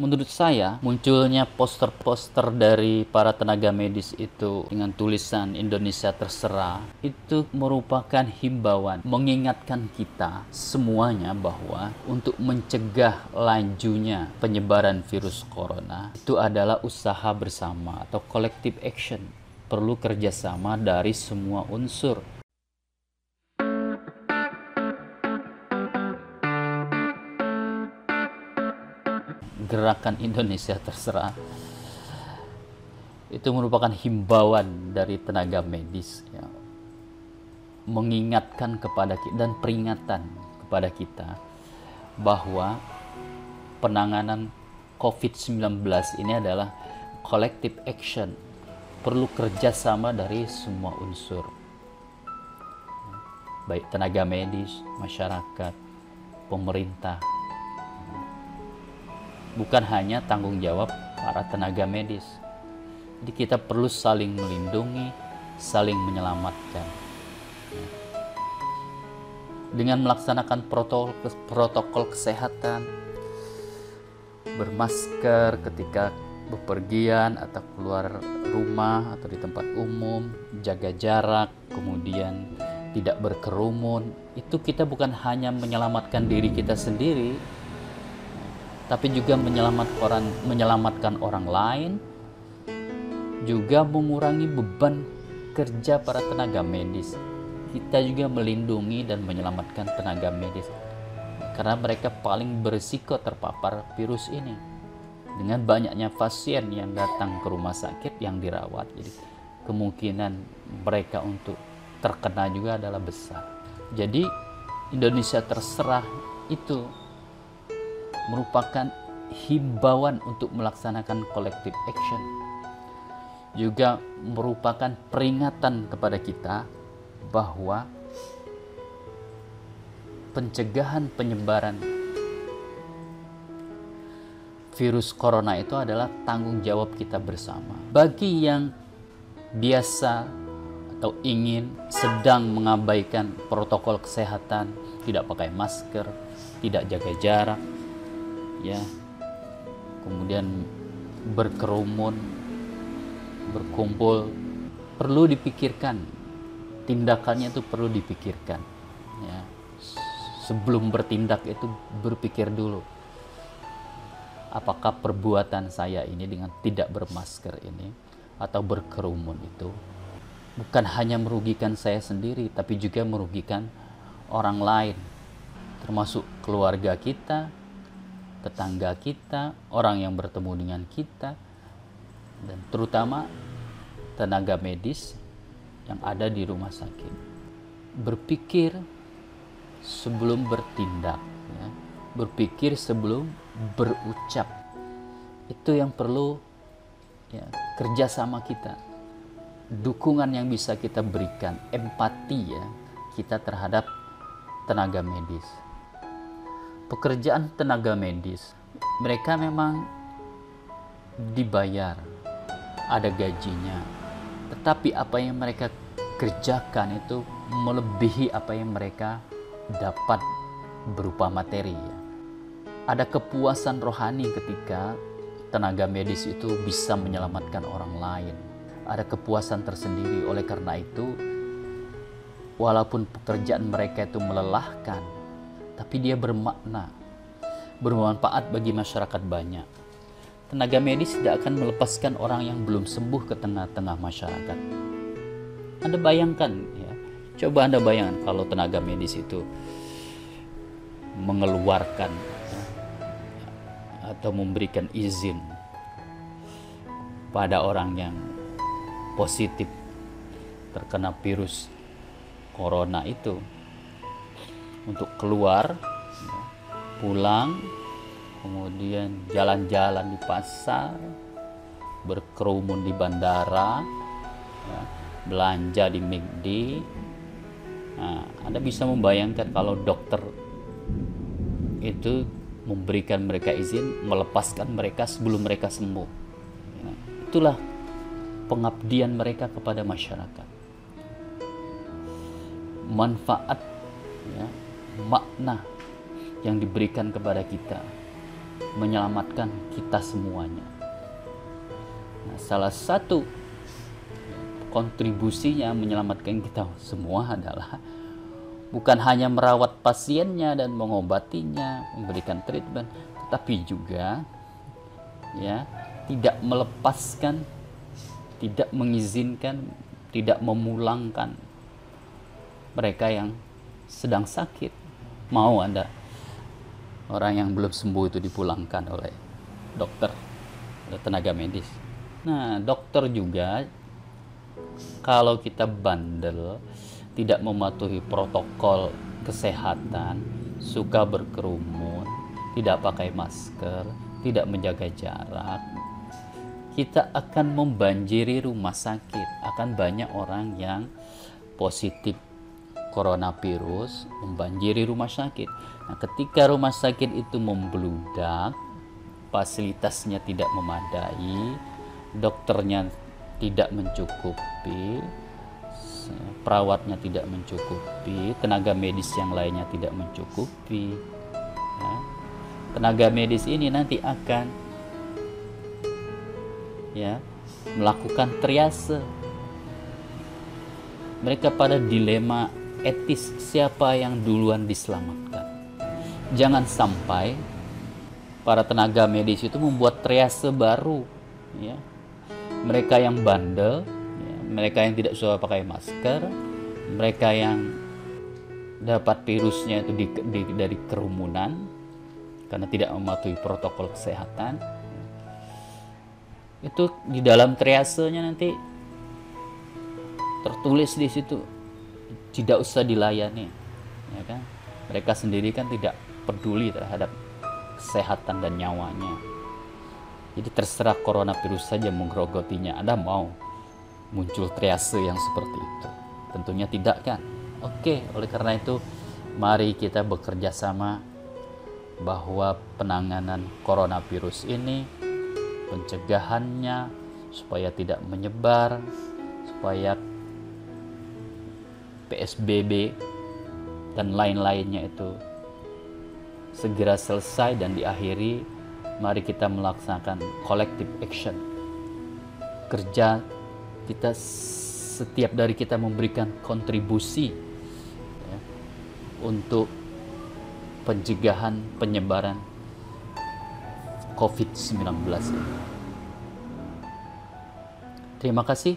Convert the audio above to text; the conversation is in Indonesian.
menurut saya munculnya poster-poster dari para tenaga medis itu dengan tulisan Indonesia terserah itu merupakan himbauan mengingatkan kita semuanya bahwa untuk mencegah lanjunya penyebaran virus corona itu adalah usaha bersama atau collective action. Perlu kerjasama dari semua unsur gerakan Indonesia terserah. Itu merupakan himbauan dari tenaga medis ya, mengingatkan kepada kita dan peringatan kepada kita bahwa penanganan COVID-19 ini adalah collective action. Perlu kerjasama dari semua unsur. Baik tenaga medis, masyarakat, pemerintah, bukan hanya tanggung jawab para tenaga medis. Jadi kita perlu saling melindungi, saling menyelamatkan. Dengan melaksanakan protokol, protokol kesehatan, bermasker ketika bepergian atau keluar rumah atau di tempat umum, jaga jarak, kemudian tidak berkerumun, itu kita bukan hanya menyelamatkan diri kita sendiri, tapi juga menyelamatkan menyelamatkan orang lain, juga mengurangi beban kerja para tenaga medis. Kita juga melindungi dan menyelamatkan tenaga medis karena mereka paling berisiko terpapar virus ini. Dengan banyaknya pasien yang datang ke rumah sakit yang dirawat, jadi kemungkinan mereka untuk terkena juga adalah besar. Jadi Indonesia terserah itu merupakan himbauan untuk melaksanakan collective action juga merupakan peringatan kepada kita bahwa pencegahan penyebaran virus corona itu adalah tanggung jawab kita bersama. Bagi yang biasa atau ingin sedang mengabaikan protokol kesehatan, tidak pakai masker, tidak jaga jarak, ya. Kemudian berkerumun berkumpul. Perlu dipikirkan. Tindakannya itu perlu dipikirkan. Ya. Sebelum bertindak itu berpikir dulu. Apakah perbuatan saya ini dengan tidak bermasker ini atau berkerumun itu bukan hanya merugikan saya sendiri tapi juga merugikan orang lain termasuk keluarga kita tetangga kita, orang yang bertemu dengan kita, dan terutama tenaga medis yang ada di rumah sakit. Berpikir sebelum bertindak, ya. berpikir sebelum berucap. Itu yang perlu ya, kerjasama kita. Dukungan yang bisa kita berikan, empati ya kita terhadap tenaga medis pekerjaan tenaga medis mereka memang dibayar ada gajinya. Tetapi apa yang mereka kerjakan itu melebihi apa yang mereka dapat berupa materi. Ada kepuasan rohani ketika tenaga medis itu bisa menyelamatkan orang lain. Ada kepuasan tersendiri. Oleh karena itu walaupun pekerjaan mereka itu melelahkan tapi dia bermakna, bermanfaat bagi masyarakat banyak. Tenaga medis tidak akan melepaskan orang yang belum sembuh ke tengah-tengah masyarakat. Anda bayangkan ya, coba Anda bayangkan kalau tenaga medis itu mengeluarkan ya, atau memberikan izin pada orang yang positif terkena virus corona itu untuk keluar pulang kemudian jalan-jalan di pasar berkerumun di bandara ya, belanja di McD nah, Anda bisa membayangkan kalau dokter itu memberikan mereka izin melepaskan mereka sebelum mereka sembuh. Ya, itulah pengabdian mereka kepada masyarakat. Manfaat ya, makna yang diberikan kepada kita menyelamatkan kita semuanya. Nah, salah satu kontribusinya menyelamatkan kita semua adalah bukan hanya merawat pasiennya dan mengobatinya, memberikan treatment, tetapi juga ya tidak melepaskan, tidak mengizinkan, tidak memulangkan mereka yang sedang sakit. Mau Anda orang yang belum sembuh itu dipulangkan oleh dokter tenaga medis. Nah, dokter juga kalau kita bandel, tidak mematuhi protokol kesehatan, suka berkerumun, tidak pakai masker, tidak menjaga jarak, kita akan membanjiri rumah sakit. Akan banyak orang yang positif coronavirus membanjiri rumah sakit. Nah, ketika rumah sakit itu membludak, fasilitasnya tidak memadai, dokternya tidak mencukupi, perawatnya tidak mencukupi, tenaga medis yang lainnya tidak mencukupi. Ya. Tenaga medis ini nanti akan ya melakukan triase. Mereka pada dilema etis siapa yang duluan diselamatkan. Jangan sampai para tenaga medis itu membuat triase baru, ya. Mereka yang bandel mereka yang tidak suka pakai masker, mereka yang dapat virusnya itu di, di, dari kerumunan karena tidak mematuhi protokol kesehatan. Itu di dalam triasenya nanti tertulis di situ tidak usah dilayani, ya kan? Mereka sendiri kan tidak peduli terhadap kesehatan dan nyawanya. Jadi terserah coronavirus saja menggerogotinya. Anda mau muncul triase yang seperti itu? Tentunya tidak kan? Oke, oleh karena itu mari kita bekerja sama bahwa penanganan coronavirus ini pencegahannya supaya tidak menyebar, supaya PSBB dan lain-lainnya itu segera selesai dan diakhiri, mari kita melaksanakan collective action. Kerja kita setiap dari kita memberikan kontribusi ya, untuk pencegahan penyebaran COVID-19 ini. Terima kasih.